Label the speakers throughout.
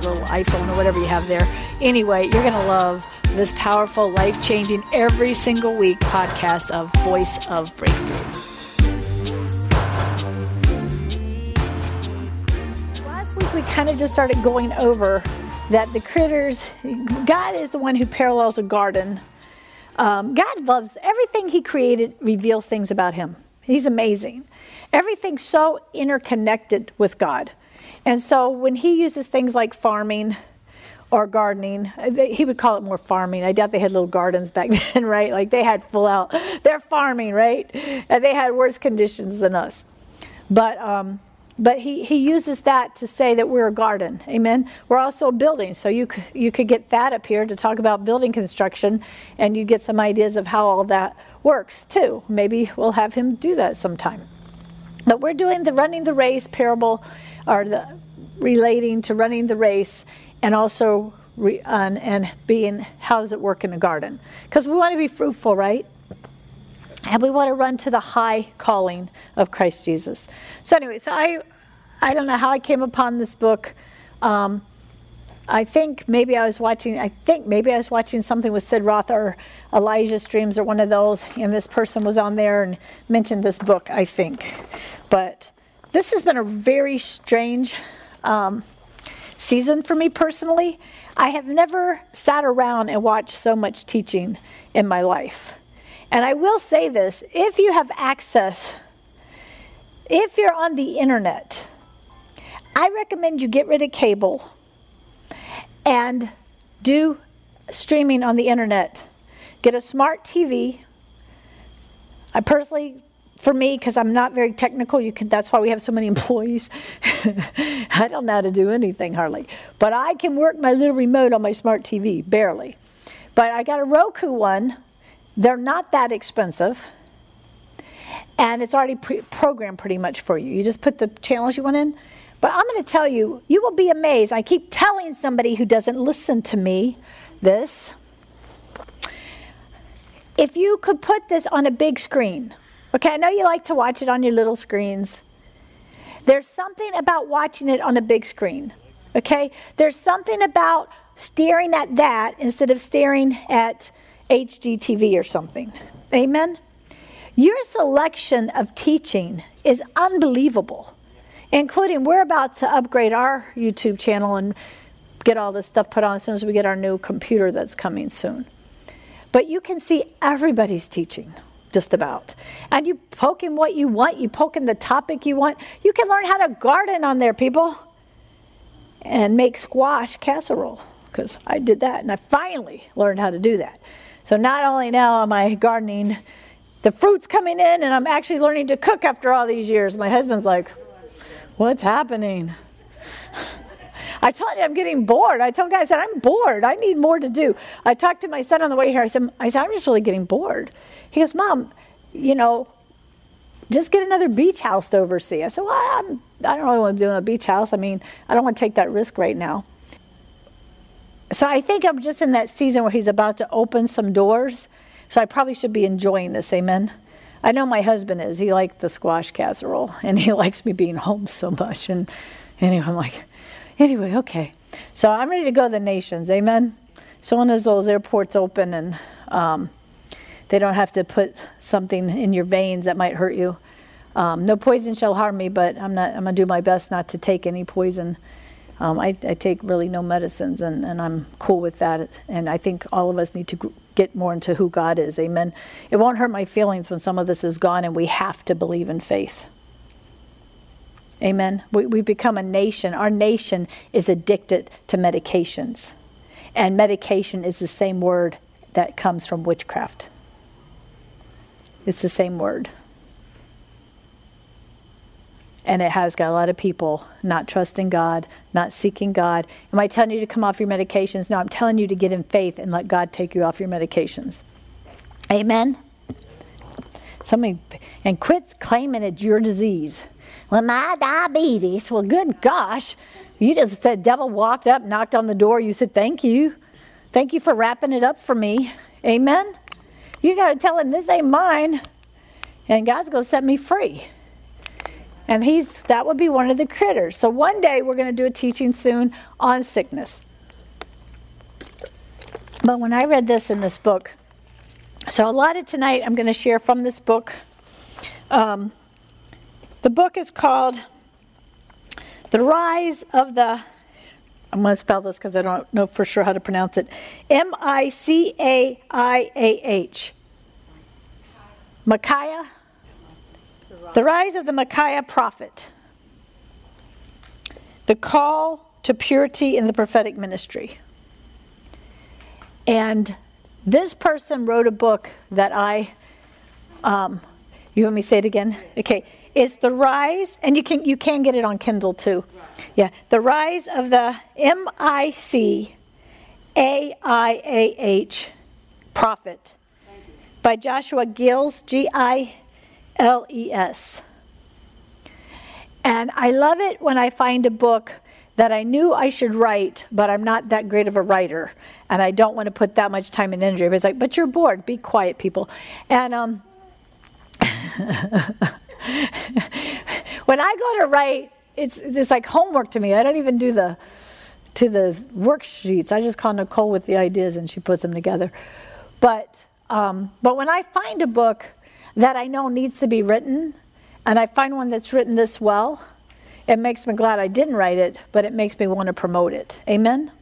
Speaker 1: little iPhone or whatever you have there. Anyway, you're going to love this powerful, life changing, every single week podcast of Voice of Breakthrough. Last week, we kind of just started going over that the critters, God is the one who parallels a garden. Um, God loves everything He created, reveals things about Him. He's amazing. Everything's so interconnected with God. And so when He uses things like farming, or gardening. He would call it more farming. I doubt they had little gardens back then, right? Like they had full out. They're farming, right? And they had worse conditions than us. But um, but he, he uses that to say that we're a garden. Amen. We're also a building. So you could, you could get that up here to talk about building construction and you get some ideas of how all that works too. Maybe we'll have him do that sometime. But we're doing the running the race parable or the relating to running the race and also re, and being how does it work in a garden because we want to be fruitful right and we want to run to the high calling of christ jesus so anyway so i i don't know how i came upon this book um, I think maybe I was watching. I think maybe I was watching something with Sid Roth or Elijah Streams or one of those, and this person was on there and mentioned this book. I think, but this has been a very strange um, season for me personally. I have never sat around and watched so much teaching in my life. And I will say this if you have access, if you're on the internet, I recommend you get rid of cable and do streaming on the internet. Get a smart TV. I personally for me, because I'm not very technical, you can. That's why we have so many employees. I don't know how to do anything hardly, but I can work my little remote on my smart TV barely. But I got a Roku one. They're not that expensive, and it's already pre- programmed pretty much for you. You just put the channels you want in. But I'm going to tell you, you will be amazed. I keep telling somebody who doesn't listen to me this. If you could put this on a big screen Okay, I know you like to watch it on your little screens. There's something about watching it on a big screen. Okay? There's something about staring at that instead of staring at HGTV or something. Amen? Your selection of teaching is unbelievable, including we're about to upgrade our YouTube channel and get all this stuff put on as soon as we get our new computer that's coming soon. But you can see everybody's teaching just about. And you poke in what you want, you poke in the topic you want. You can learn how to garden on there, people, and make squash casserole, because I did that and I finally learned how to do that. So not only now am I gardening, the fruit's coming in, and I'm actually learning to cook after all these years. My husband's like, What's happening? I told you I'm getting bored. I told guys, said, I'm bored. I need more to do. I talked to my son on the way here. I said, I said, I'm just really getting bored. He goes, Mom, you know, just get another beach house to oversee. I said, Well, I'm, I don't really want to do a beach house. I mean, I don't want to take that risk right now. So I think I'm just in that season where he's about to open some doors. So I probably should be enjoying this. Amen. I know my husband is. He liked the squash casserole and he likes me being home so much. And anyway, I'm like, anyway, okay. So I'm ready to go to the nations. Amen. So when those airports open and um, they don't have to put something in your veins that might hurt you. Um, no poison shall harm me, but I'm not. I'm gonna do my best not to take any poison. Um, I, I, take really no medicines, and, and I'm cool with that. And I think all of us need to get more into who God is. Amen. It won't hurt my feelings when some of this is gone, and we have to believe in faith. Amen. We, we've become a nation. Our nation is addicted to medications. And medication is the same word that comes from witchcraft. It's the same word. And it has got a lot of people not trusting God, not seeking God. Am I telling you to come off your medications? No, I'm telling you to get in faith and let God take you off your medications. Amen? Somebody, and quit claiming it's your disease. Well, my diabetes. Well, good gosh. You just said, devil walked up, knocked on the door. You said, thank you. Thank you for wrapping it up for me. Amen? You got to tell him, this ain't mine. And God's going to set me free. And he's that would be one of the critters. So one day we're going to do a teaching soon on sickness. But when I read this in this book, so a lot of tonight I'm going to share from this book. Um, the book is called The Rise of the I'm going to spell this because I don't know for sure how to pronounce it. M I C A I A H. Micaiah the rise of the Micaiah prophet. The call to purity in the prophetic ministry. And this person wrote a book that I, um, you want me to say it again? Okay. It's the rise, and you can you can get it on Kindle too. Yeah, the rise of the M I C A I A H prophet by Joshua Giles G I L E S. And I love it when I find a book that I knew I should write, but I'm not that great of a writer, and I don't want to put that much time and energy. But it's like, but you're bored. Be quiet, people. And um, when I go to write, it's it's like homework to me. I don't even do the to the worksheets. I just call Nicole with the ideas, and she puts them together. But um, but when I find a book that I know needs to be written, and I find one that's written this well, it makes me glad I didn't write it, but it makes me want to promote it. Amen?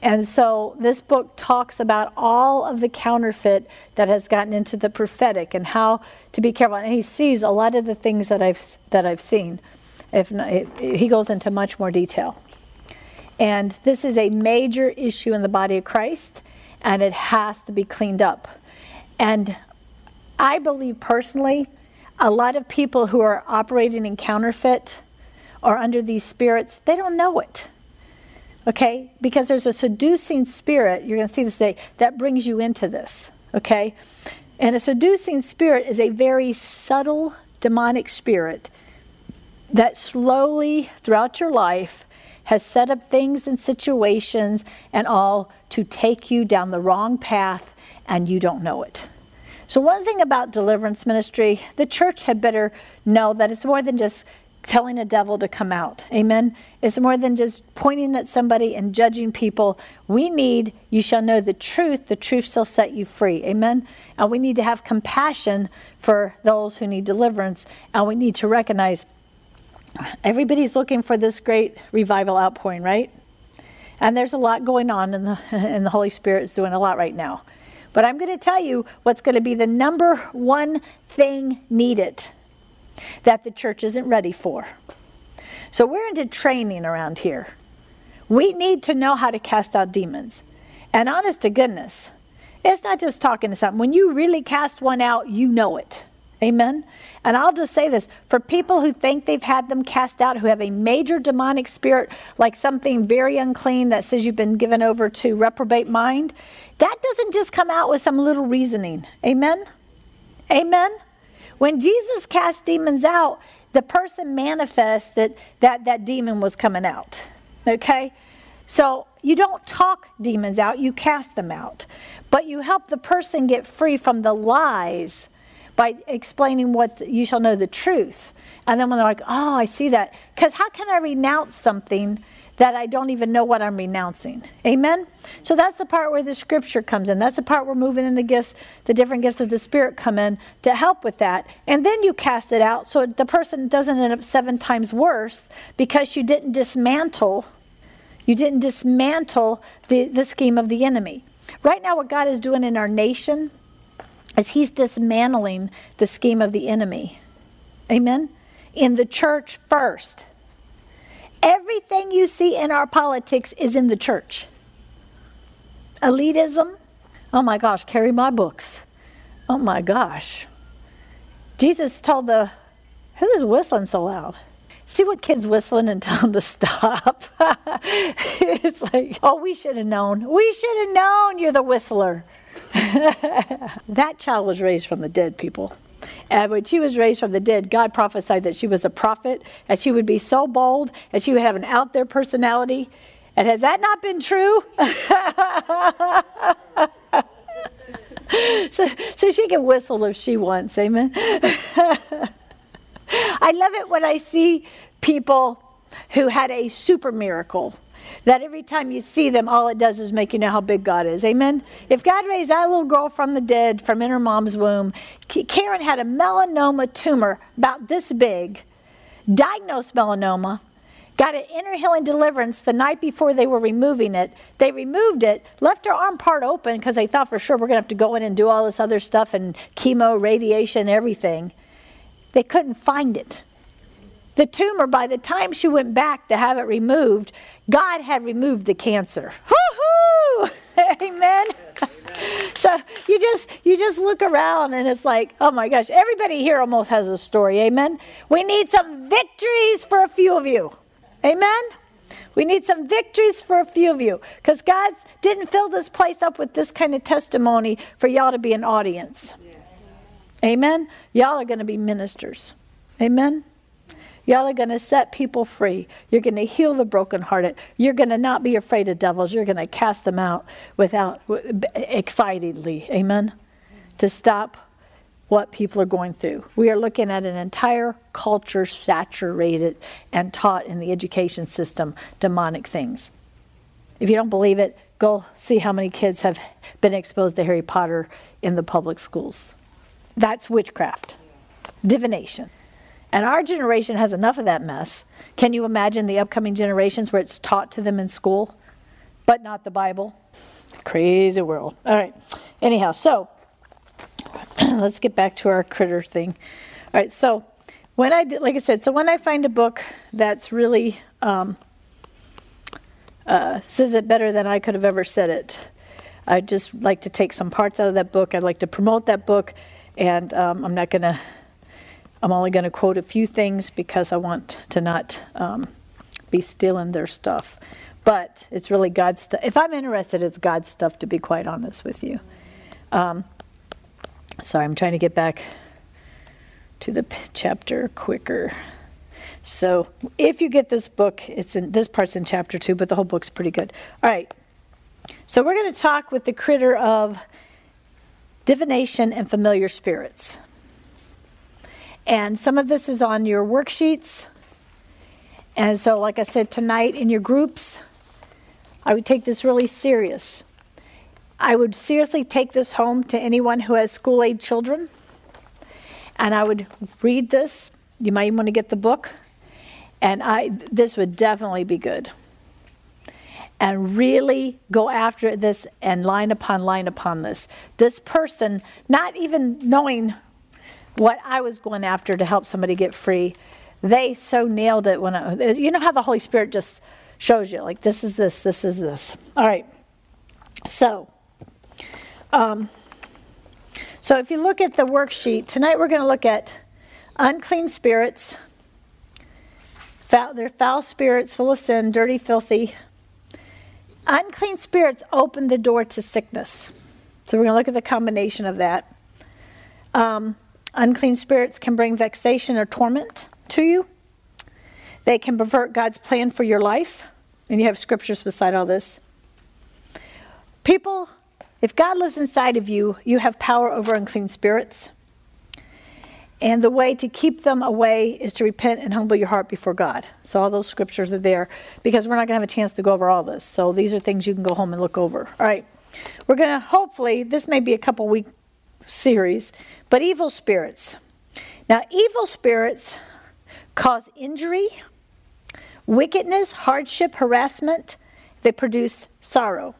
Speaker 1: And so this book talks about all of the counterfeit that has gotten into the prophetic and how to be careful. And he sees a lot of the things that I've that I've seen. If not, he goes into much more detail. And this is a major issue in the body of Christ, and it has to be cleaned up. And I believe personally, a lot of people who are operating in counterfeit or under these spirits, they don't know it. Okay? Because there's a seducing spirit, you're going to see this today, that brings you into this. Okay? And a seducing spirit is a very subtle demonic spirit that slowly throughout your life has set up things and situations and all to take you down the wrong path and you don't know it. So, one thing about deliverance ministry, the church had better know that it's more than just telling a devil to come out. Amen. It's more than just pointing at somebody and judging people. We need, you shall know the truth, the truth shall set you free. Amen. And we need to have compassion for those who need deliverance. And we need to recognize everybody's looking for this great revival outpouring, right? And there's a lot going on, and the, and the Holy Spirit is doing a lot right now. But I'm going to tell you what's going to be the number one thing needed that the church isn't ready for. So we're into training around here. We need to know how to cast out demons. And honest to goodness, it's not just talking to something. When you really cast one out, you know it. Amen. And I'll just say this for people who think they've had them cast out, who have a major demonic spirit, like something very unclean that says you've been given over to reprobate mind, that doesn't just come out with some little reasoning. Amen. Amen. When Jesus cast demons out, the person manifested that that demon was coming out. Okay? So you don't talk demons out, you cast them out. But you help the person get free from the lies by explaining what the, you shall know the truth. And then when they're like, oh, I see that. Because how can I renounce something that I don't even know what I'm renouncing? Amen? So that's the part where the scripture comes in. That's the part where moving in the gifts, the different gifts of the Spirit come in to help with that. And then you cast it out so the person doesn't end up seven times worse because you didn't dismantle. You didn't dismantle the, the scheme of the enemy. Right now, what God is doing in our nation is he's dismantling the scheme of the enemy. Amen? In the church first. Everything you see in our politics is in the church. Elitism, oh my gosh, carry my books. Oh my gosh. Jesus told the Who's whistling so loud? See what kids whistling and tell them to stop. it's like, oh, we should have known. We should have known you're the whistler. that child was raised from the dead, people. And when she was raised from the dead, God prophesied that she was a prophet, and she would be so bold, and she would have an out there personality. And has that not been true? so, so she can whistle if she wants. Amen. I love it when I see people who had a super miracle. That every time you see them, all it does is make you know how big God is. Amen? If God raised that little girl from the dead, from in her mom's womb, Karen had a melanoma tumor about this big, diagnosed melanoma, got an inner healing deliverance the night before they were removing it. They removed it, left her arm part open because they thought for sure we're going to have to go in and do all this other stuff and chemo, radiation, everything. They couldn't find it. The tumor, by the time she went back to have it removed, God had removed the cancer. Woohoo! Amen. so you just you just look around and it's like, oh my gosh, everybody here almost has a story. Amen. We need some victories for a few of you. Amen. We need some victories for a few of you because God didn't fill this place up with this kind of testimony for y'all to be an audience. Amen. Y'all are going to be ministers. Amen. Y'all are going to set people free. You're going to heal the brokenhearted. You're going to not be afraid of devils. You're going to cast them out without excitedly. Amen. To stop what people are going through. We are looking at an entire culture saturated and taught in the education system demonic things. If you don't believe it, go see how many kids have been exposed to Harry Potter in the public schools. That's witchcraft, divination. And our generation has enough of that mess. Can you imagine the upcoming generations where it's taught to them in school, but not the Bible? Crazy world. All right. Anyhow, so let's get back to our critter thing. All right. So when I did, like I said, so when I find a book that's really um, uh, says it better than I could have ever said it, I'd just like to take some parts out of that book. I'd like to promote that book, and um, I'm not going to I'm only going to quote a few things because I want to not um, be stealing their stuff. But it's really God's stuff. If I'm interested, it's God's stuff, to be quite honest with you. Um, sorry, I'm trying to get back to the p- chapter quicker. So if you get this book, it's in this part's in chapter two, but the whole book's pretty good. All right. So we're going to talk with the critter of divination and familiar spirits. And some of this is on your worksheets. And so, like I said, tonight in your groups, I would take this really serious. I would seriously take this home to anyone who has school age children. And I would read this. You might want to get the book. And I, this would definitely be good. And really go after this and line upon line upon this. This person, not even knowing what I was going after to help somebody get free, they so nailed it when I, you know how the Holy Spirit just shows you, like, this is this, this is this. All right. So, um, so if you look at the worksheet, tonight we're going to look at unclean spirits. Foul, they're foul spirits, full of sin, dirty, filthy. Unclean spirits open the door to sickness. So we're going to look at the combination of that. Um, Unclean spirits can bring vexation or torment to you. They can pervert God's plan for your life. And you have scriptures beside all this. People, if God lives inside of you, you have power over unclean spirits. And the way to keep them away is to repent and humble your heart before God. So all those scriptures are there because we're not going to have a chance to go over all this. So these are things you can go home and look over. All right. We're going to hopefully, this may be a couple week series, but evil spirits. Now, evil spirits cause injury, wickedness, hardship, harassment. They produce sorrow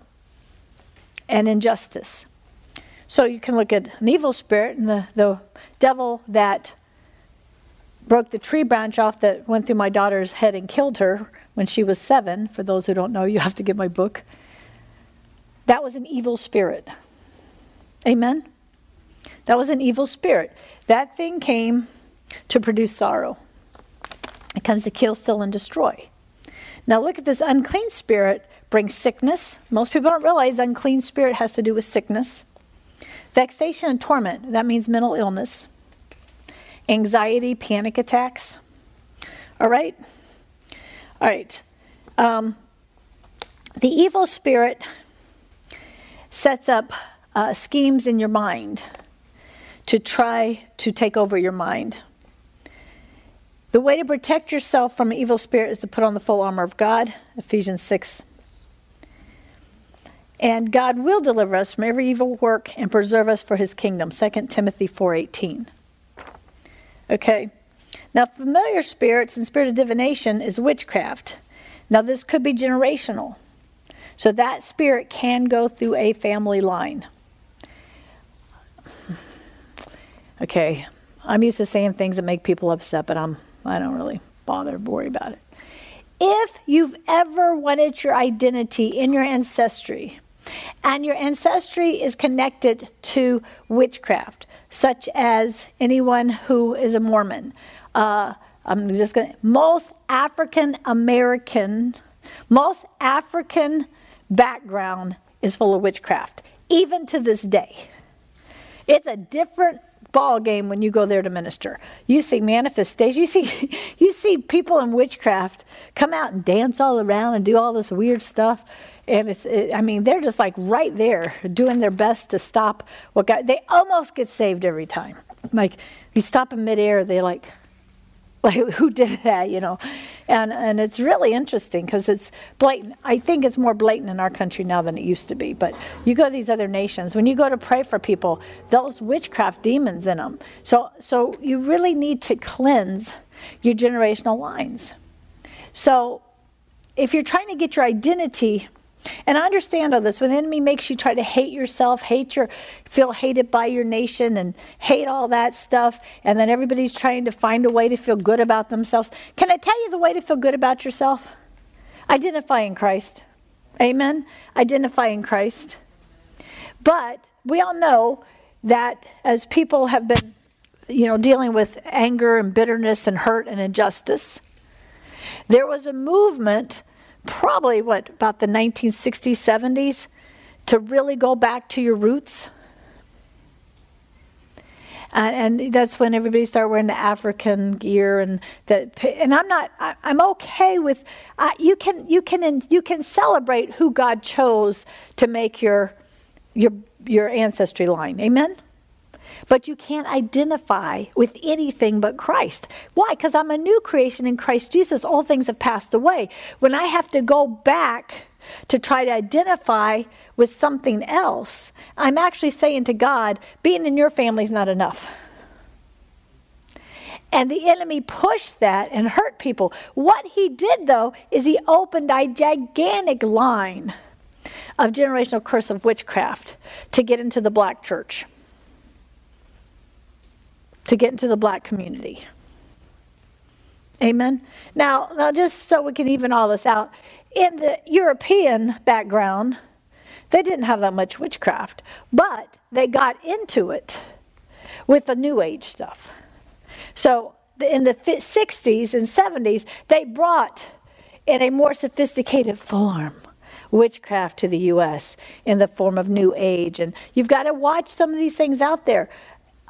Speaker 1: and injustice. So you can look at an evil spirit and the, the devil that broke the tree branch off that went through my daughter's head and killed her when she was seven. For those who don't know, you have to get my book. That was an evil spirit. Amen? That was an evil spirit. That thing came to produce sorrow. It comes to kill, steal, and destroy. Now look at this unclean spirit brings sickness. Most people don't realize unclean spirit has to do with sickness. Vexation and torment, that means mental illness. Anxiety, panic attacks. All right? All right. Um, the evil spirit sets up uh, schemes in your mind to try to take over your mind. The way to protect yourself from an evil spirit is to put on the full armor of God, Ephesians 6. And God will deliver us from every evil work and preserve us for his kingdom, 2 Timothy 4:18. Okay. Now familiar spirits and spirit of divination is witchcraft. Now this could be generational. So that spirit can go through a family line. Okay. I'm used to saying things that make people upset, but I'm I don't really bother worry about it. If you've ever wanted your identity in your ancestry, and your ancestry is connected to witchcraft, such as anyone who is a Mormon. Uh, I'm just going most African American, most African background is full of witchcraft, even to this day. It's a different ball game when you go there to minister. You see manifestations. You see, you see people in witchcraft come out and dance all around and do all this weird stuff. And it's, it, I mean, they're just like right there doing their best to stop what God, they almost get saved every time. Like, you stop in midair, they like, like who did that, you know? And, and it's really interesting because it's blatant. I think it's more blatant in our country now than it used to be. But you go to these other nations, when you go to pray for people, those witchcraft demons in them. So, so you really need to cleanse your generational lines. So if you're trying to get your identity and I understand all this. When the enemy makes you try to hate yourself, hate your, feel hated by your nation, and hate all that stuff, and then everybody's trying to find a way to feel good about themselves. Can I tell you the way to feel good about yourself? Identify in Christ. Amen? Identify in Christ. But we all know that as people have been, you know, dealing with anger and bitterness and hurt and injustice, there was a movement probably what, about the 1960s, 70s, to really go back to your roots. And, and that's when everybody started wearing the African gear, and that. And I'm not. I, am okay with. Uh, you can you can you can celebrate who God chose to make your your your ancestry line. Amen. But you can't identify with anything but Christ. Why? Because I'm a new creation in Christ Jesus. All things have passed away. When I have to go back to try to identify with something else, I'm actually saying to God, being in your family is not enough. And the enemy pushed that and hurt people. What he did, though, is he opened a gigantic line of generational curse of witchcraft to get into the black church to get into the black community. Amen. Now, now, just so we can even all this out, in the European background, they didn't have that much witchcraft, but they got into it with the New Age stuff. So in the 60s and 70s, they brought in a more sophisticated form witchcraft to the U.S. in the form of New Age. And you've got to watch some of these things out there.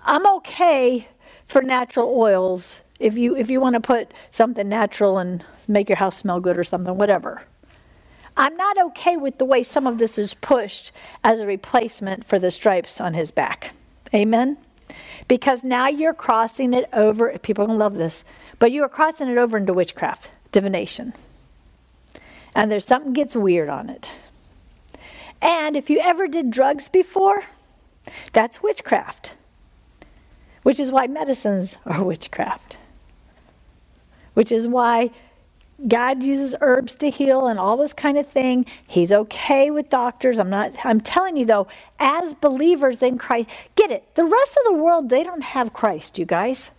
Speaker 1: I'm okay for natural oils if you if you want to put something natural and make your house smell good or something, whatever. I'm not okay with the way some of this is pushed as a replacement for the stripes on his back. Amen? Because now you're crossing it over, people are to love this, but you are crossing it over into witchcraft, divination. And there's something gets weird on it. And if you ever did drugs before, that's witchcraft which is why medicines are witchcraft, which is why God uses herbs to heal and all this kind of thing. He's okay with doctors. I'm not I'm telling you though, as believers in Christ, get it. The rest of the world they don't have Christ, you guys.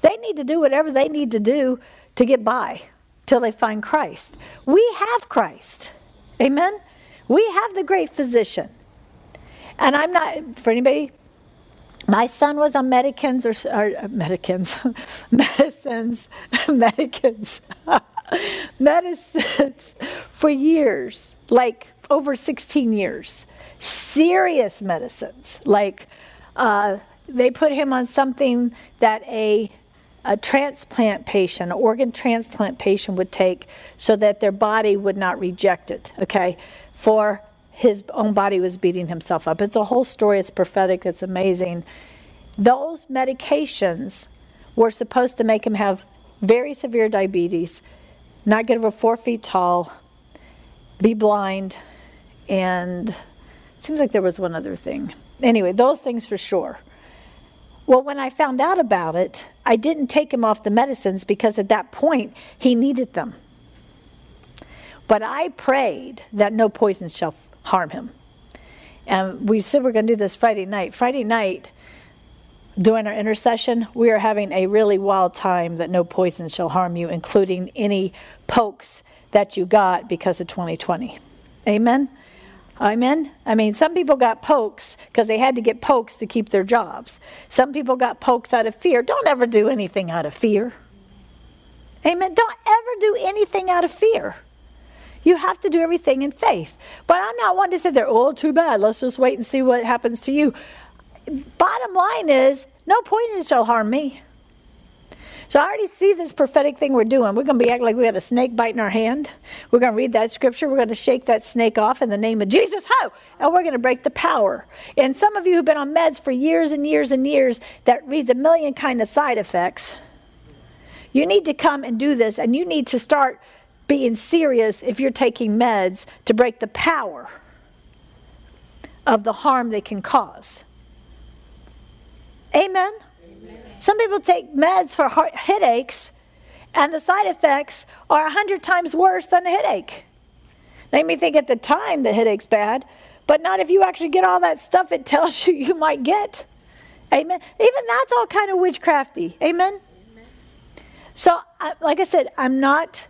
Speaker 1: They need to do whatever they need to do to get by till they find Christ. We have Christ. Amen. We have the great physician. And I'm not for anybody my son was on medicines or, or uh, medicines, medicines, medicines, medicines for years, like over 16 years. Serious medicines, like uh, they put him on something that a a transplant patient, an organ transplant patient would take so that their body would not reject it, okay? For his own body was beating himself up. It's a whole story, it's prophetic, it's amazing. Those medications were supposed to make him have very severe diabetes, not get over four feet tall, be blind, and seems like there was one other thing. Anyway, those things for sure. Well, when I found out about it, I didn't take him off the medicines because at that point he needed them. But I prayed that no poison shall harm him. And we said we're going to do this Friday night. Friday night, during our intercession, we are having a really wild time that no poison shall harm you, including any pokes that you got because of 2020. Amen? Amen? I mean, some people got pokes because they had to get pokes to keep their jobs. Some people got pokes out of fear. Don't ever do anything out of fear. Amen? Don't ever do anything out of fear. You have to do everything in faith. But I'm not one to sit there, oh, too bad. Let's just wait and see what happens to you. Bottom line is, no poison shall harm me. So I already see this prophetic thing we're doing. We're going to be acting like we got a snake bite in our hand. We're going to read that scripture. We're going to shake that snake off in the name of Jesus. Ho! And we're going to break the power. And some of you who've been on meds for years and years and years that reads a million kind of side effects, you need to come and do this. And you need to start being serious if you're taking meds to break the power of the harm they can cause. Amen. Some people take meds for heart, headaches, and the side effects are a hundred times worse than a headache. They may think at the time the headache's bad, but not if you actually get all that stuff it tells you you might get. Amen. Even that's all kind of witchcrafty. Amen. Amen. So, like I said, I'm not.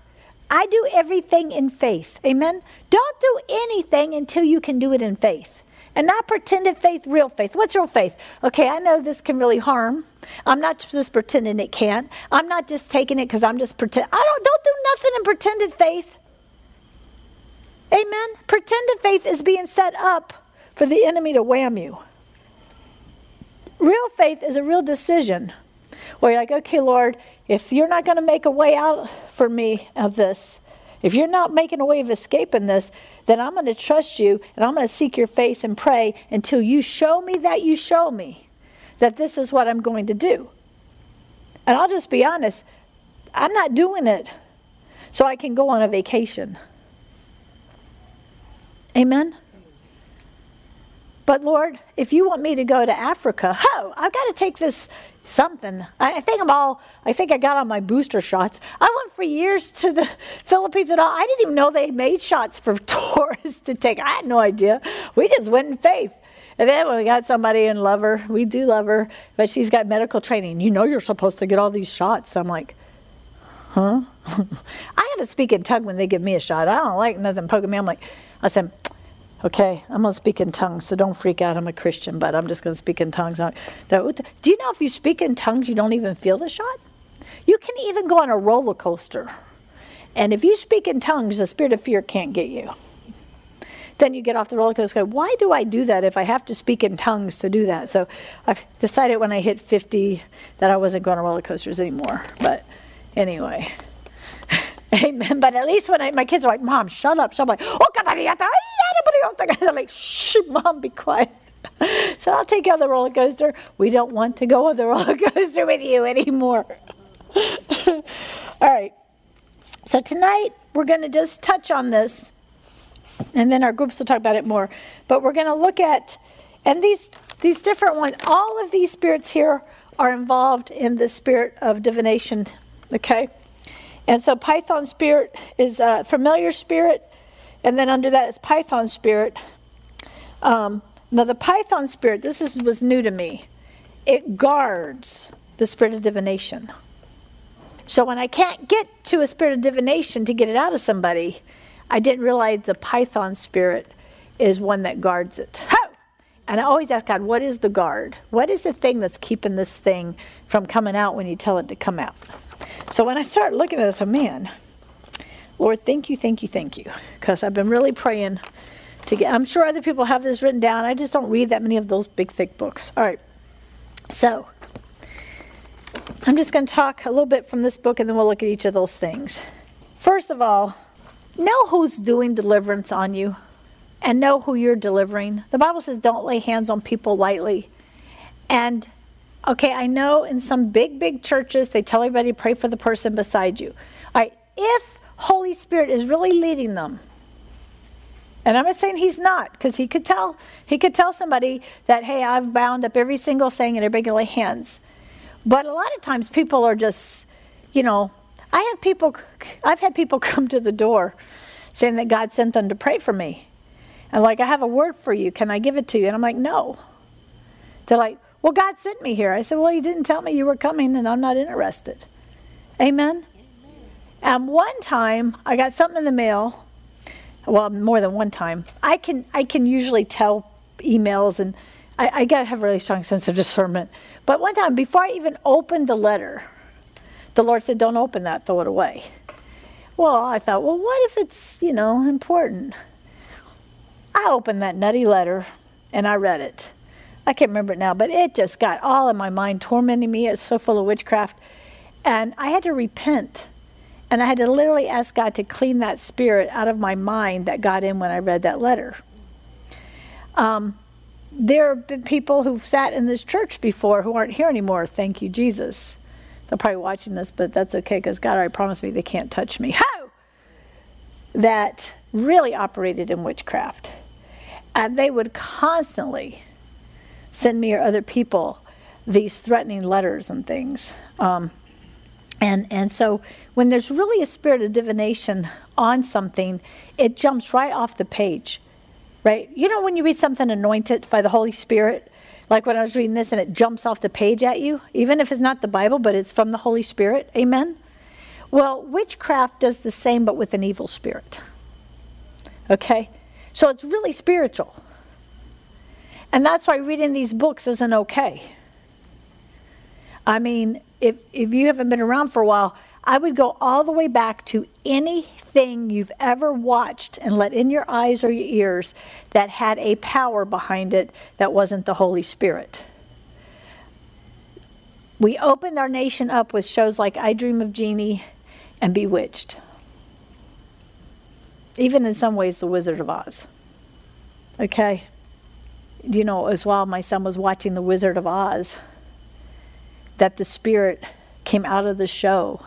Speaker 1: I do everything in faith. Amen. Don't do anything until you can do it in faith. And not pretended faith, real faith. What's real faith? Okay, I know this can really harm. I'm not just pretending it can't. I'm not just taking it because I'm just pretend. I don't don't do nothing in pretended faith. Amen. Pretended faith is being set up for the enemy to wham you. Real faith is a real decision where you're like, okay, Lord, if you're not going to make a way out for me of this, if you're not making a way of escaping this, then I'm going to trust you and I'm going to seek your face and pray until you show me that you show me that this is what I'm going to do. And I'll just be honest, I'm not doing it so I can go on a vacation. Amen? But Lord, if you want me to go to Africa, ho, I've got to take this something. I, think I'm all, I think I got on my booster shots. I went for years to the Philippines and all. I didn't even know they made shots for tourists to take. I had no idea. We just went in faith. And then when we got somebody and love her, we do love her, but she's got medical training. You know you're supposed to get all these shots. I'm like, huh? I had to speak in tongue when they give me a shot. I don't like nothing poking me. I'm like, I said, Okay, I'm going to speak in tongues, so don't freak out. I'm a Christian, but I'm just going to speak in tongues. Do you know if you speak in tongues, you don't even feel the shot? You can even go on a roller coaster. And if you speak in tongues, the spirit of fear can't get you. Then you get off the roller coaster. Go, why do I do that if I have to speak in tongues to do that? So I've decided when I hit 50 that I wasn't going on roller coasters anymore. But anyway. Amen. But at least when I, my kids are like, Mom, shut up, up. I'm like, oh, they're like, shh, Mom, be quiet. So I'll take you on the roller coaster. We don't want to go on the roller coaster with you anymore. All right. So tonight we're going to just touch on this, and then our groups will talk about it more. But we're going to look at, and these these different ones. All of these spirits here are involved in the spirit of divination. Okay. And so Python spirit is a familiar spirit, and then under that is Python spirit. Um, now the Python spirit, this is, was new to me. It guards the spirit of divination. So when I can't get to a spirit of divination to get it out of somebody, I didn't realize the Python spirit is one that guards it. And I always ask God, what is the guard? What is the thing that's keeping this thing from coming out when you tell it to come out? So when I start looking at this, I'm, man, Lord, thank you, thank you, thank you. Because I've been really praying to get, I'm sure other people have this written down. I just don't read that many of those big, thick books. All right. So I'm just going to talk a little bit from this book and then we'll look at each of those things. First of all, know who's doing deliverance on you and know who you're delivering. The Bible says don't lay hands on people lightly. And okay, I know in some big, big churches they tell everybody to pray for the person beside you. All right, if Holy Spirit is really leading them, and I'm not saying he's not, because he could tell he could tell somebody that, hey, I've bound up every single thing and everybody can lay hands. But a lot of times people are just, you know, I have people I've had people come to the door saying that God sent them to pray for me. And like, I have a word for you. Can I give it to you? And I'm like, no. They're like, well, God sent me here. I said, well, He didn't tell me you were coming, and I'm not interested. Amen. And one time, I got something in the mail. Well, more than one time. I can I can usually tell emails, and I, I gotta have a really strong sense of discernment. But one time, before I even opened the letter, the Lord said, "Don't open that. Throw it away." Well, I thought, well, what if it's you know important? I opened that nutty letter and I read it. I can't remember it now, but it just got all in my mind, tormenting me. It's so full of witchcraft. And I had to repent. And I had to literally ask God to clean that spirit out of my mind that got in when I read that letter. Um, there have been people who've sat in this church before who aren't here anymore. Thank you, Jesus. They're probably watching this, but that's okay because God already promised me they can't touch me. How? That really operated in witchcraft. And they would constantly send me or other people these threatening letters and things. Um, and, and so when there's really a spirit of divination on something, it jumps right off the page, right? You know, when you read something anointed by the Holy Spirit, like when I was reading this and it jumps off the page at you, even if it's not the Bible, but it's from the Holy Spirit, amen? Well, witchcraft does the same, but with an evil spirit. Okay? So it's really spiritual. And that's why reading these books isn't okay. I mean, if, if you haven't been around for a while, I would go all the way back to anything you've ever watched and let in your eyes or your ears that had a power behind it that wasn't the Holy Spirit. We opened our nation up with shows like I Dream of Jeannie and Bewitched even in some ways, The Wizard of Oz. Okay? You know, was while my son was watching The Wizard of Oz that the spirit came out of the show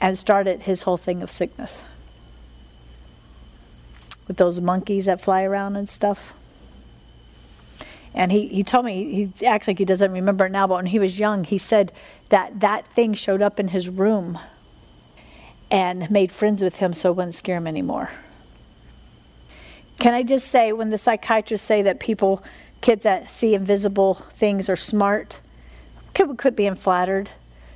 Speaker 1: and started his whole thing of sickness. With those monkeys that fly around and stuff. And he, he told me, he acts like he doesn't remember it now, but when he was young, he said that that thing showed up in his room and made friends with him so it wouldn't scare him anymore. Can I just say, when the psychiatrists say that people, kids that see invisible things are smart, could quit being flattered.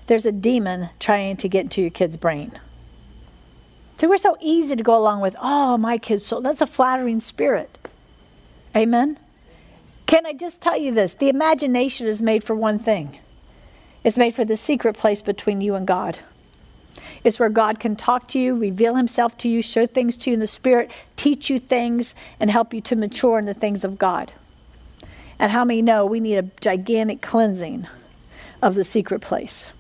Speaker 1: There's a demon trying to get into your kid's brain. So we're so easy to go along with, oh, my kid's so, that's a flattering spirit. Amen? Can I just tell you this? The imagination is made for one thing it's made for the secret place between you and God. It's where God can talk to you, reveal himself to you, show things to you in the Spirit, teach you things, and help you to mature in the things of God. And how many know we need a gigantic cleansing of the secret place?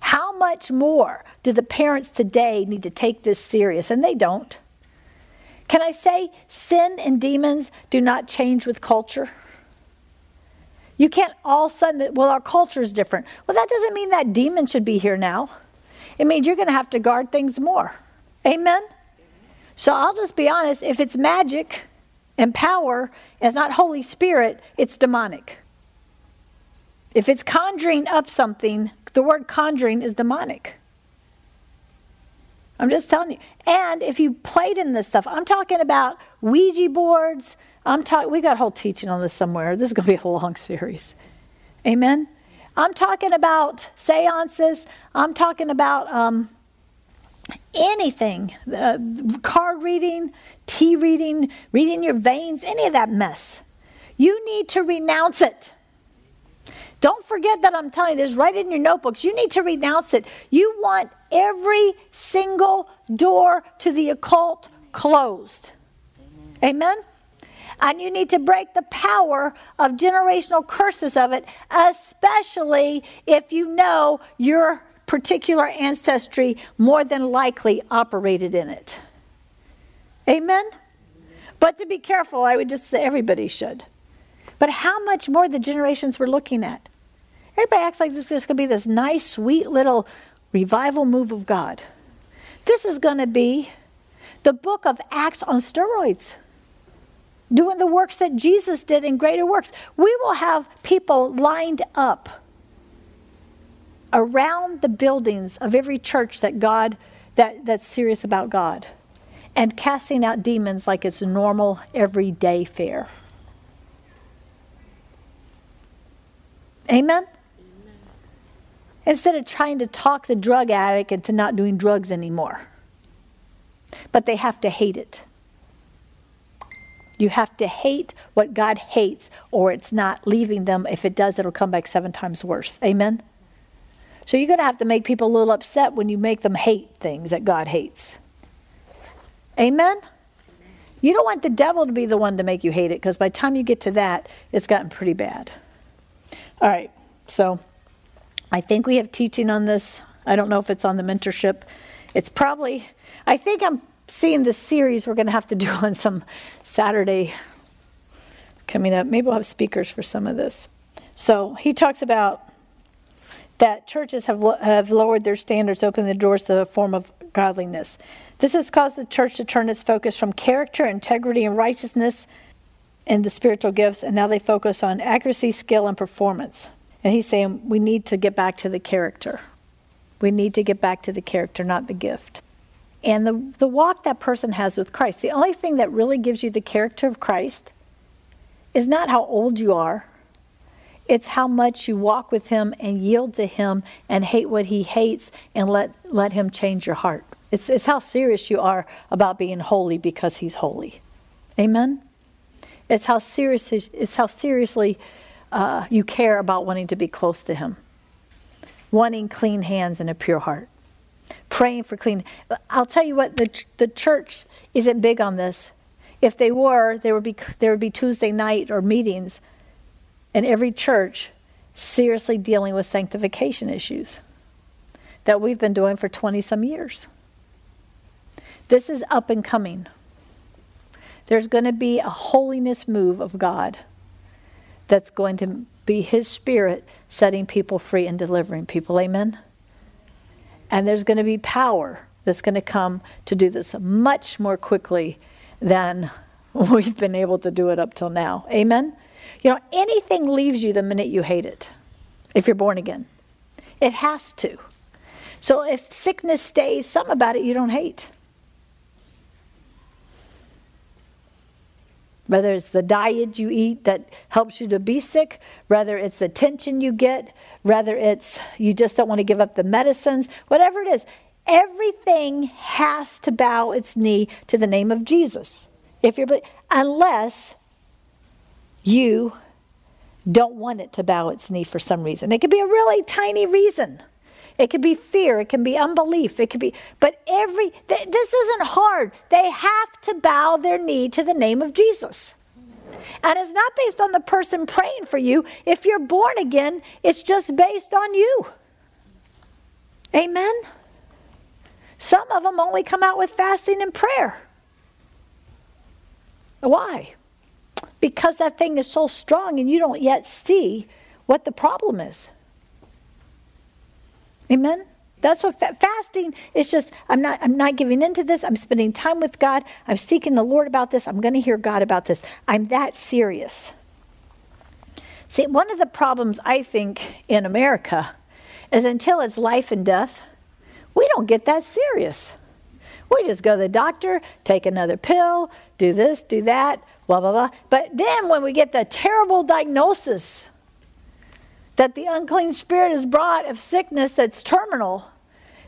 Speaker 1: How much more do the parents today need to take this serious? And they don't. Can I say sin and demons do not change with culture? You can't all of a sudden, well, our culture is different. Well, that doesn't mean that demon should be here now. It means you're going to have to guard things more. Amen? So I'll just be honest if it's magic and power, it's not Holy Spirit, it's demonic. If it's conjuring up something, the word conjuring is demonic. I'm just telling you. And if you played in this stuff, I'm talking about Ouija boards. I'm talking. We got a whole teaching on this somewhere. This is going to be a long series. Amen. I'm talking about seances. I'm talking about um, anything uh, card reading, tea reading, reading your veins, any of that mess. You need to renounce it. Don't forget that I'm telling you this right in your notebooks. You need to renounce it. You want every single door to the occult closed. Amen? And you need to break the power of generational curses of it, especially if you know your particular ancestry more than likely operated in it. Amen? But to be careful, I would just say everybody should. But how much more the generations we're looking at? Everybody acts like this is going to be this nice, sweet little revival move of God. This is going to be the book of Acts on steroids, doing the works that Jesus did in greater works. We will have people lined up around the buildings of every church that God that, that's serious about God and casting out demons like it's normal everyday fare. Amen? Amen? Instead of trying to talk the drug addict into not doing drugs anymore. But they have to hate it. You have to hate what God hates, or it's not leaving them. If it does, it'll come back seven times worse. Amen? So you're going to have to make people a little upset when you make them hate things that God hates. Amen? You don't want the devil to be the one to make you hate it because by the time you get to that, it's gotten pretty bad. All right, so I think we have teaching on this. I don't know if it's on the mentorship. It's probably, I think I'm seeing this series we're going to have to do on some Saturday coming up. Maybe we'll have speakers for some of this. So he talks about that churches have, have lowered their standards, opening the doors to a form of godliness. This has caused the church to turn its focus from character, integrity, and righteousness and the spiritual gifts, and now they focus on accuracy, skill, and performance. And he's saying we need to get back to the character. We need to get back to the character, not the gift. And the, the walk that person has with Christ, the only thing that really gives you the character of Christ is not how old you are, it's how much you walk with him and yield to him and hate what he hates and let, let him change your heart. It's, it's how serious you are about being holy because he's holy. Amen? It's how, serious, it's how seriously uh, you care about wanting to be close to him, wanting clean hands and a pure heart, praying for clean. I'll tell you what, the, the church isn't big on this. If they were, there would be, there would be Tuesday night or meetings in every church seriously dealing with sanctification issues that we've been doing for 20 some years. This is up and coming. There's going to be a holiness move of God that's going to be His Spirit setting people free and delivering people. Amen? And there's going to be power that's going to come to do this much more quickly than we've been able to do it up till now. Amen? You know, anything leaves you the minute you hate it, if you're born again. It has to. So if sickness stays, some about it you don't hate. Whether it's the diet you eat that helps you to be sick, whether it's the tension you get, whether it's you just don't want to give up the medicines, whatever it is, everything has to bow its knee to the name of Jesus. If you're unless you don't want it to bow its knee for some reason. It could be a really tiny reason. It could be fear. It can be unbelief. It could be, but every, th- this isn't hard. They have to bow their knee to the name of Jesus. And it's not based on the person praying for you. If you're born again, it's just based on you. Amen? Some of them only come out with fasting and prayer. Why? Because that thing is so strong and you don't yet see what the problem is. Amen. That's what fa- fasting is just I'm not I'm not giving into this. I'm spending time with God. I'm seeking the Lord about this. I'm going to hear God about this. I'm that serious. See, one of the problems I think in America is until it's life and death, we don't get that serious. We just go to the doctor, take another pill, do this, do that, blah, blah, blah. But then when we get the terrible diagnosis that the unclean spirit has brought of sickness that's terminal,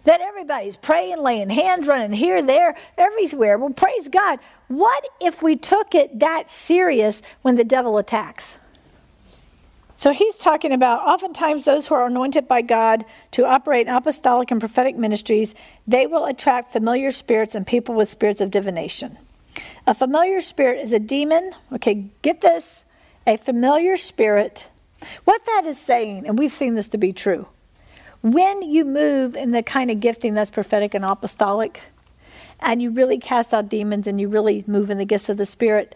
Speaker 1: that everybody's praying, laying hands, running here, there, everywhere. Well, praise God. What if we took it that serious when the devil attacks? So he's talking about oftentimes those who are anointed by God to operate in apostolic and prophetic ministries, they will attract familiar spirits and people with spirits of divination. A familiar spirit is a demon. Okay, get this. A familiar spirit. What that is saying, and we've seen this to be true, when you move in the kind of gifting that's prophetic and apostolic, and you really cast out demons and you really move in the gifts of the Spirit,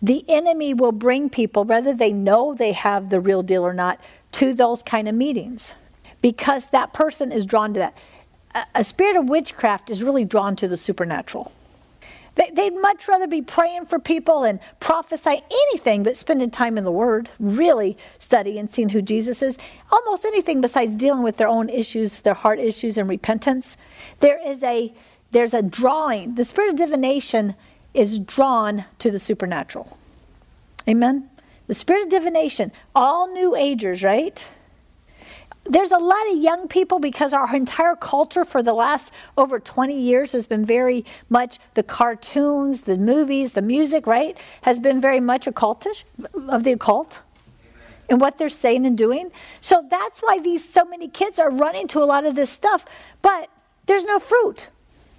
Speaker 1: the enemy will bring people, whether they know they have the real deal or not, to those kind of meetings because that person is drawn to that. A, spirit of witchcraft is really drawn to the supernatural. They, they'd much rather be praying for people and prophesy anything but spending time in the Word, really studying and seeing who Jesus is. Almost anything besides dealing with their own issues, their heart issues, and repentance. There is a there's a drawing. The spirit of divination is drawn to the supernatural. Amen? The spirit of divination, all new agers, right? There's a lot of young people because our entire culture for the last over 20 years has been very much the cartoons, the movies, the music, right? Has been very much occultish of the occult and what they're saying and doing. So that's why these so many kids are running to a lot of this stuff, but there's no fruit.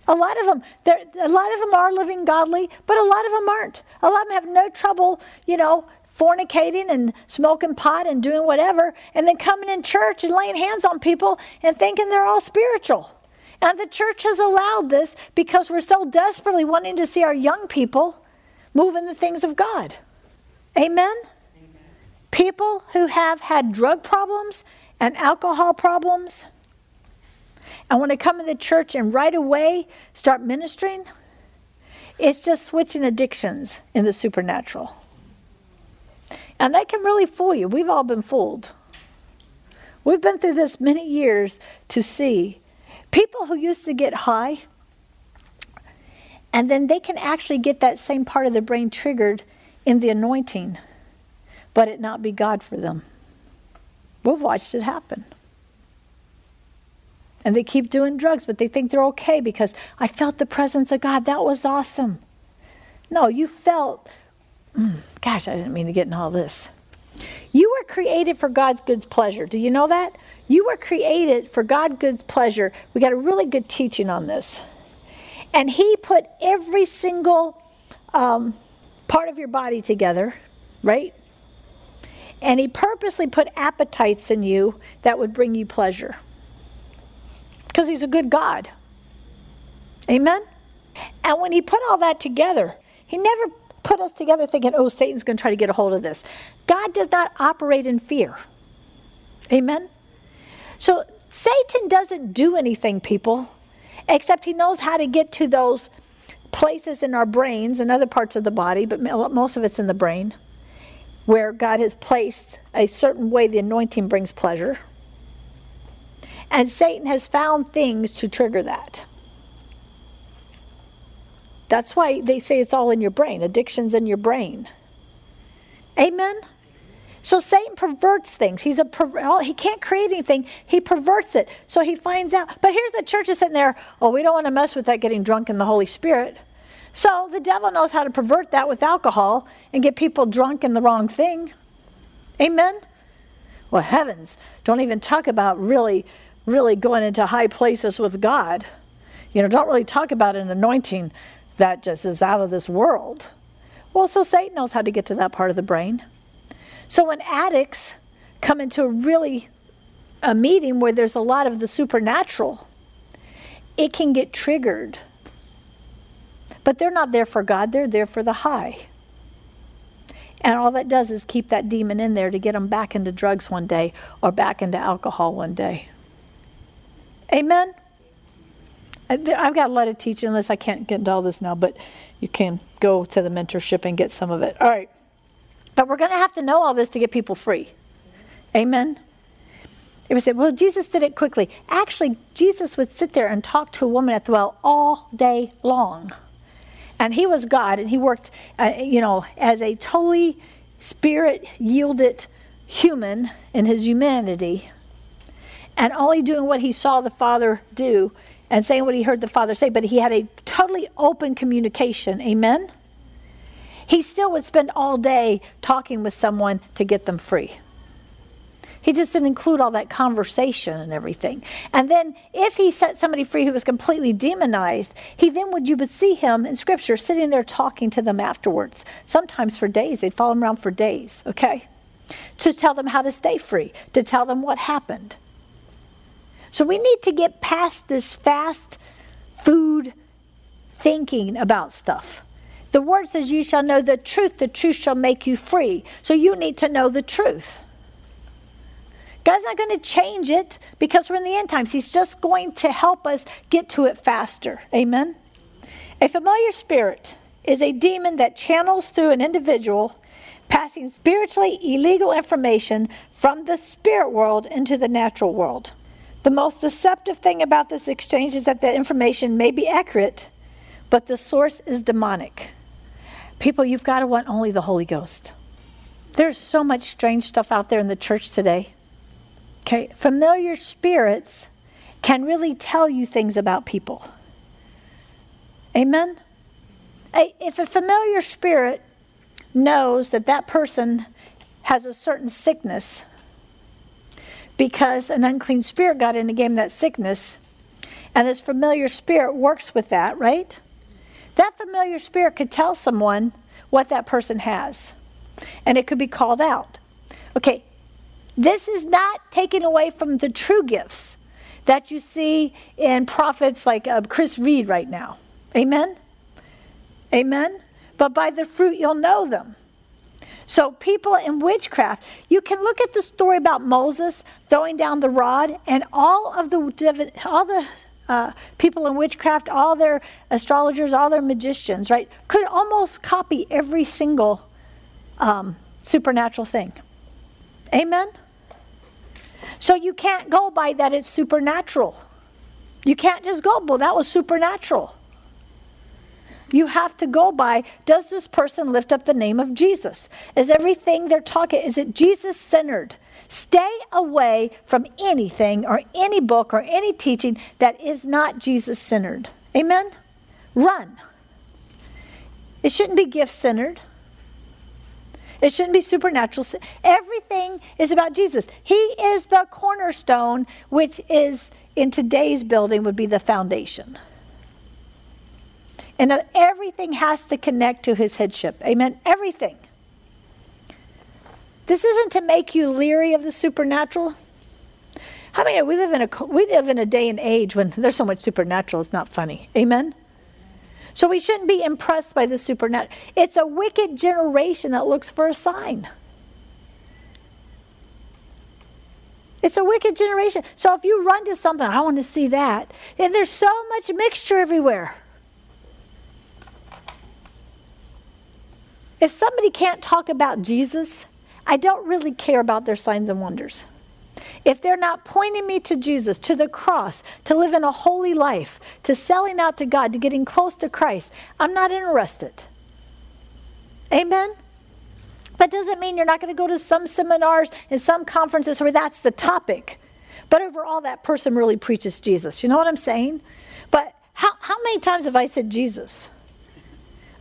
Speaker 1: A lot of them, a lot of them are living godly, but a lot of them aren't. A lot of them have no trouble, you know, fornicating and smoking pot and doing whatever, and then coming in church and laying hands on people and thinking they're all spiritual. And the church has allowed this because we're so desperately wanting to see our young people move in the things of God. Amen? Amen. People who have had drug problems and alcohol problems and when I come in the church and right away start ministering, it's just switching addictions in the supernatural. And they can really fool you. We've all been fooled. We've been through this many years to see people who used to get high, and then they can actually get that same part of the brain triggered in the anointing, but it not be God for them. We've watched it happen and they keep doing drugs, but they think they're okay because I felt the presence of God. That was awesome. No, you felt, gosh, I didn't mean to get in all this. You were created for God's good pleasure. Do you know that? You were created for God's good pleasure. We got a really good teaching on this. And He put every single um, part of your body together, right? And He purposely put appetites in you that would bring you pleasure because he's a good God. Amen? And when he put all that together, he never put us together thinking, oh, Satan's going to try to get a hold of this. God does not operate in fear. Amen? So Satan doesn't do anything, people, except he knows how to get to those places in our brains and other parts of the body, but most of it's in the brain, where God has placed a certain way the anointing brings pleasure. And Satan has found things to trigger that. That's why they say it's all in your brain. Addiction's in your brain. Amen? So Satan perverts things. He's a perver- he can't create anything. He perverts it. So he finds out. But here's the church is sitting there. Oh, we don't want to mess with that getting drunk in the Holy Spirit. So the devil knows how to pervert that with alcohol and get people drunk in the wrong thing. Amen. Well, heavens, don't even talk about really really going into high places with God. You know, don't really talk about an anointing that just is out of this world. Well, so Satan knows how to get to that part of the brain. So when addicts come into a really a meeting where there's a lot of the supernatural, it can get triggered. But they're not there for God, they're there for the high. And all that does is keep that demon in there to get them back into drugs one day or back into alcohol one day. Amen? I've got a lot of teaching this. I can't get into all this now, but you can go to the mentorship and get some of it. All right. But we're going to have to know all this to get people free. Amen? It would say, well, Jesus did it quickly. Actually, Jesus would sit there and talk to a woman at the well all day long. And he was God, and he worked, uh, you know, as a totally spirit yielded human in his humanity and only doing what he saw the Father do and saying what he heard the Father say, but he had a totally open communication. Amen? He still would spend all day talking with someone to get them free. He just didn't include all that conversation and everything. And then if he set somebody free who was completely demonized, he then would you would see him in scripture sitting there talking to them afterwards. Sometimes for days. They'd follow him around for days, okay? To tell them how to stay free, to tell them what happened. So we need to get past this fast food thinking about stuff. The word says, You shall know the truth, the truth shall make you free. So you need to know the truth. God's not going to change it because we're in the end times. He's just going to help us get to it faster. Amen? A familiar spirit is a demon that channels through an individual, passing spiritually illegal information from the spirit world into the natural world. The most deceptive thing about this exchange is that the information may be accurate, but the source is demonic. People, you've got to want only the Holy Ghost. There's so much strange stuff out there in the church today. Okay, familiar spirits can really tell you things about people. Amen? If a familiar spirit knows that that person has a certain sickness because an unclean spirit got in gave him that sickness, and this familiar spirit works with that, right? That familiar spirit could tell someone what that person has, and it could be called out. Okay, this is not taken away from the true gifts that you see in prophets like uh, Chris Reed right now. Amen? Amen? But by the fruit you'll know them. So, people in witchcraft, you can look at the story about Moses throwing down the rod, and all of the all the uh, people in witchcraft, all their astrologers, all their magicians, right, could almost copy every single um, supernatural thing. Amen. So you can't go by that it's supernatural. You can't just go, well, that was supernatural. You have to go by does this person lift up the name of Jesus? Is everything they're talking, is it Jesus centered? Stay away from anything or any book or any teaching that is not Jesus centered. Amen? Run. It shouldn't be gift centered. It shouldn't be supernatural. Everything is about Jesus. He is the cornerstone, which is in today's building would be the foundation. And everything has to connect to his headship. Amen. Everything. This isn't to make you leery of the supernatural. I mean, we live in a we live in a day and age when there's so much supernatural. It's not funny. Amen. So we shouldn't be impressed by the supernatural. It's a wicked generation that looks for a sign. It's a wicked generation. So if you run to something, I want to see that. And there's so much mixture everywhere. If somebody can't talk about Jesus, I don't really care about their signs and wonders. If they're not pointing me to Jesus, to the cross, to living a holy life, to selling out to God, to getting close to Christ, I'm not interested. Amen? That doesn't mean you're not going to go to some seminars and some conferences where that's the topic. But overall, that person really preaches Jesus. You know what I'm saying? But how, how many times have I said Jesus?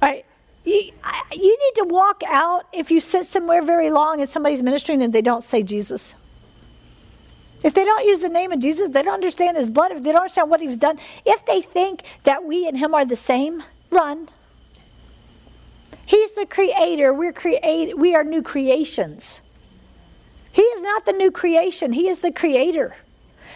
Speaker 1: All right. You, you need to walk out if you sit somewhere very long and somebody's ministering and they don't say Jesus. If they don't use the name of Jesus, they don't understand his blood, if they don't understand what he's done, if they think that we and him are the same, run. He's the creator. We're create we are new creations. He is not the new creation. He is the creator.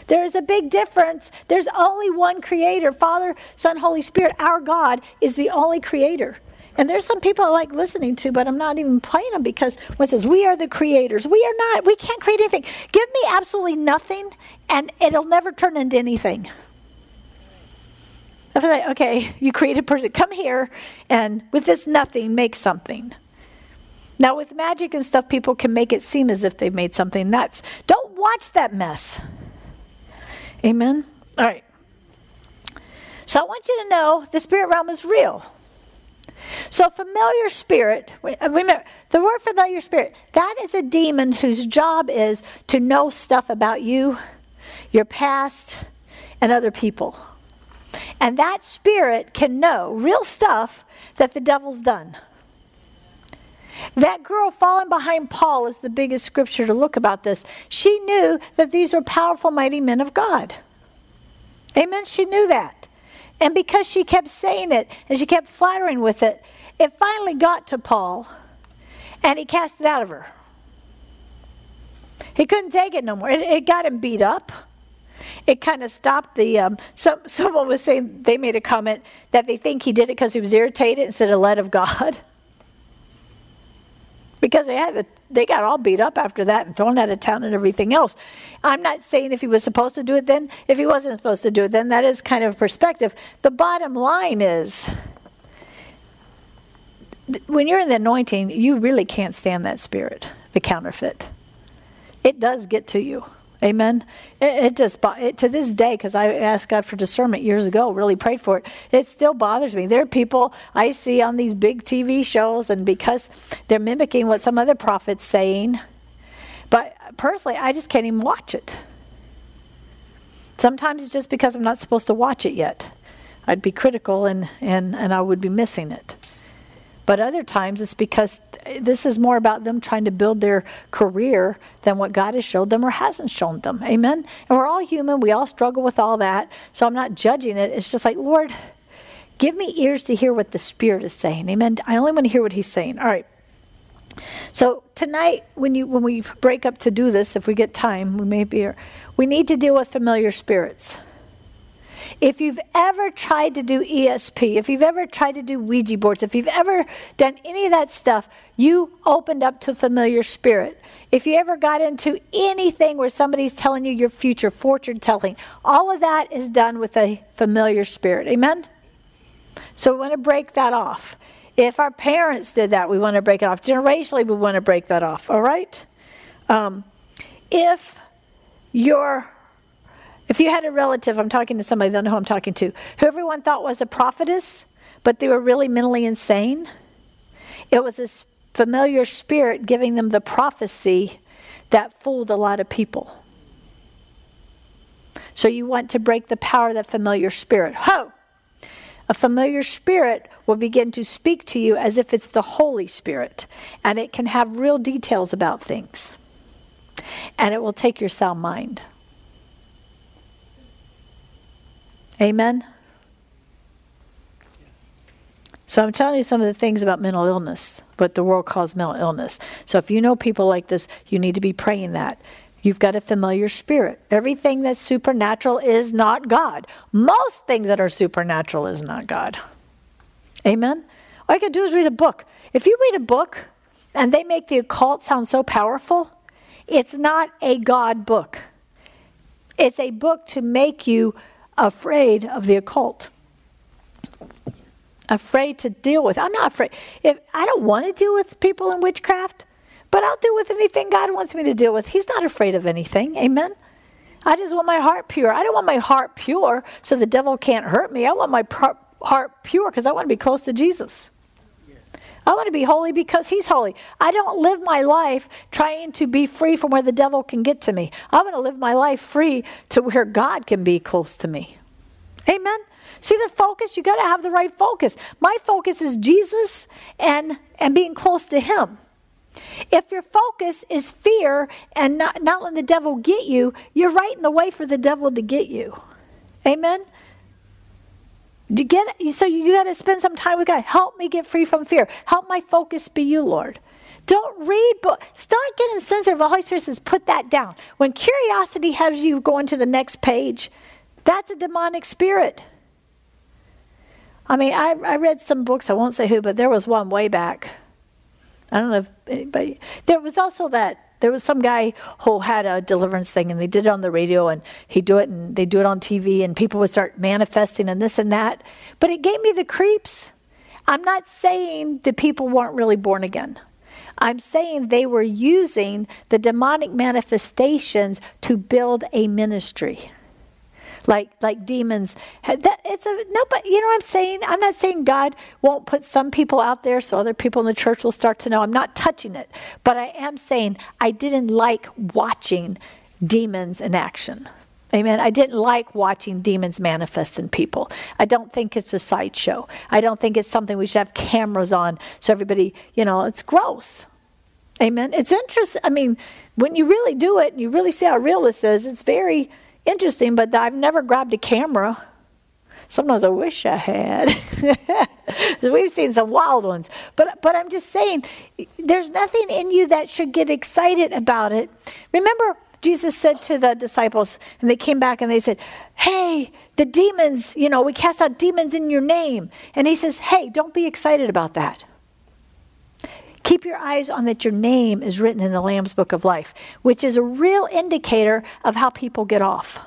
Speaker 1: There is a big difference. There's only one creator. Father, Son, Holy Spirit, our God is the only creator. And there's some people I like listening to, but I'm not even playing them because one says, We are the creators. We are not. We can't create anything. Give me absolutely nothing, and it'll never turn into anything. I feel like, okay, you create a person. Come here, and with this nothing, make something. Now, with magic and stuff, people can make it seem as if they've made something. That's don't watch that mess. Amen. All right. So I want you to know the spirit realm is real. So, familiar spirit, uh, remember the word familiar spirit, that is a demon whose job is to know stuff about you. your past, and other people. And that spirit can know real stuff that the devil's done. That girl falling behind Paul is the biggest scripture to look about this. She knew that these were powerful, mighty men of God. Amen. She knew that. And because she kept saying it and she kept flattering with it, it finally got to Paul and he cast it out of her. He couldn't take it no more. It, it got him beat up. It kind of stopped the. Um, some, someone was saying, they made a comment that they think he did it because he was irritated instead of led of God. because they had the, they got all beat up after that and thrown out of town and everything else. I'm not saying if he was supposed to do it then, if he wasn't supposed to do it then, that is kind of perspective. The bottom line is when you're in the anointing, you really can't stand that spirit, the counterfeit. It does get to you. Amen. It, it just it, to this day, because I asked God for discernment years ago, really prayed for it. It still bothers me. There are people I see on these big TV shows, and because they're mimicking what some other prophet's saying, but personally, I just can't even watch it. Sometimes it's just because I'm not supposed to watch it yet. I'd be critical, and and and I would be missing it. But other times it's because this is more about them trying to build their career than what God has showed them or hasn't shown them. Amen? And we're all human. We all struggle with all that. So I'm not judging it. It's just like, Lord, give me ears to hear what the Spirit is saying. Amen? I only want to hear what He's saying. All right. So tonight, when you when we break up to do this, if we get time, we may be here. We need to deal with familiar spirits. If you've ever tried to do ESP, if you've ever tried to do Ouija boards, if you've ever done any of that stuff, you opened up to a familiar spirit. If you ever got into anything where somebody's telling you your future, fortune telling, all of that is done with a familiar spirit. Amen? So we want to break that off. If our parents did that, we want to break it off. Generationally, we want to break that off. All right? Um, if your if you had a relative, I'm talking to somebody, they'll know who I'm talking to, who everyone thought was a prophetess, but they were really mentally insane, it was this familiar spirit giving them the prophecy that fooled a lot of people. So you want to break the power of that familiar spirit. Ho! A familiar spirit will begin to speak to you as if it's the Holy Spirit, and it can have real details about things. And it will take your sound mind. Amen? So I'm telling you some of the things about mental illness, what the world calls mental illness. So if you know people like this, you need to be praying that. You've got a familiar spirit. Everything that's supernatural is not God. Most things that are supernatural is not God. Amen? All you can do is read a book. If you read a book and they make the occult sound so powerful, it's not a God book. It's a book to make you afraid of the occult. Afraid to deal with. I'm not afraid. If I don't want to deal with people in witchcraft, but I'll deal with anything God wants me to deal with. He's not afraid of anything. Amen. I just want my heart pure. I don't want my heart pure so the devil can't hurt me. I want my heart pure because I want to be close to Jesus. I want to be holy because he's holy. I don't live my life trying to be free from where the devil can get to me. I want to live my life free to where God can be close to me. Amen. See the focus? You got to have the right focus. My focus is Jesus and and being close to him. If your focus is fear and not, not letting the devil get you, you're right in the way for the devil to get you. Amen. Get so you got to spend some time with God. Help me get free from fear. Help my focus be you, Lord. Don't read book. Start getting sensitive. The Holy Spirit says, put that down. When curiosity has you going to the next page, that's a demonic spirit. I mean, I, I read some books. I won't say who, but there was one way back. I don't know if anybody. There was also that there was some guy who had a deliverance thing and they did it on the radio and he do it and they do it on TV and people would start manifesting and this and that. But it gave me the creeps. I'm not saying the people weren't really born again. I'm saying they were using the demonic manifestations to build a ministry like like demons. That it's a no, but you know what I'm saying. I'm not saying God won't put some people out there so other people in the church will start to know. I'm not touching it, but I am saying I didn't like watching demons in action. Amen. I didn't like watching demons manifest in people. I don't think it's a sideshow. I don't think it's something we should have cameras on so everybody, you know, it's gross. Amen. It's interesting. I mean, when you really do it and you really see how real this is, it's very interesting, but I've never grabbed a camera. Sometimes I wish I had. We've seen some wild ones. But, but I'm just saying, there's nothing in you that should get excited about it. Remember, Jesus said to the disciples, and they came back and they said, Hey, the demons, you know, we cast out demons in your name. And he says, Hey, don't be excited about that. Keep your eyes on that your name is written in the Lamb's Book of Life, which is a real indicator of how people get off.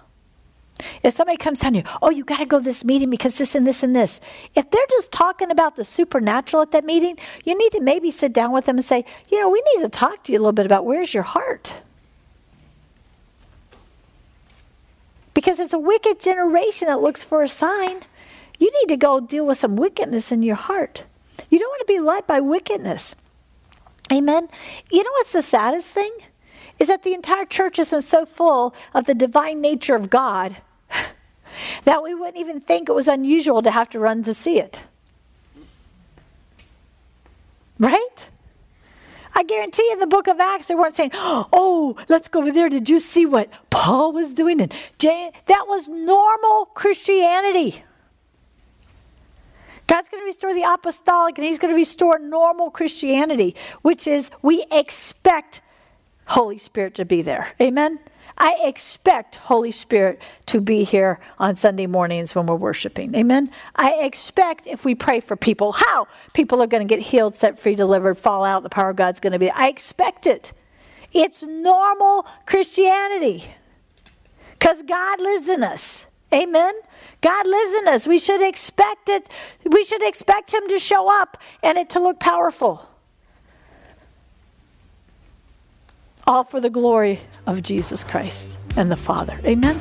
Speaker 1: If somebody comes telling you, oh, you got to go to this meeting because this and this and this, if they're just talking about the supernatural at that meeting, you need to maybe sit down with them and say, you know, we need to talk to you a little bit about where's your heart. Because it's a wicked generation that looks for a sign. You need to go deal with some wickedness in your heart. You don't want to be led by wickedness. Amen. You know what's the saddest thing? Is that the entire church isn't so full of the divine nature of God that we wouldn't even think it was unusual to have to run to see it. Right? I guarantee in the book of Acts, they weren't saying, oh, let's go over there. Did you see what Paul was doing? And Jay, that was normal Christianity. God's going to restore the apostolic and he's going to restore normal Christianity, which is we expect Holy Spirit to be there. Amen? I expect Holy Spirit to be here on Sunday mornings when we're worshiping. Amen. I expect if we pray for people, how people are going to get healed, set free, delivered, fall out, the power of God's going to be. I expect it. It's normal Christianity because God lives in us. Amen. God lives in us. We should expect it. We should expect Him to show up and it to look powerful. all for the glory of Jesus Christ and the Father. Amen.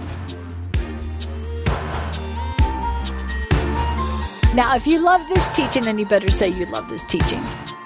Speaker 1: Now, if you love this teaching, and you better say you love this teaching,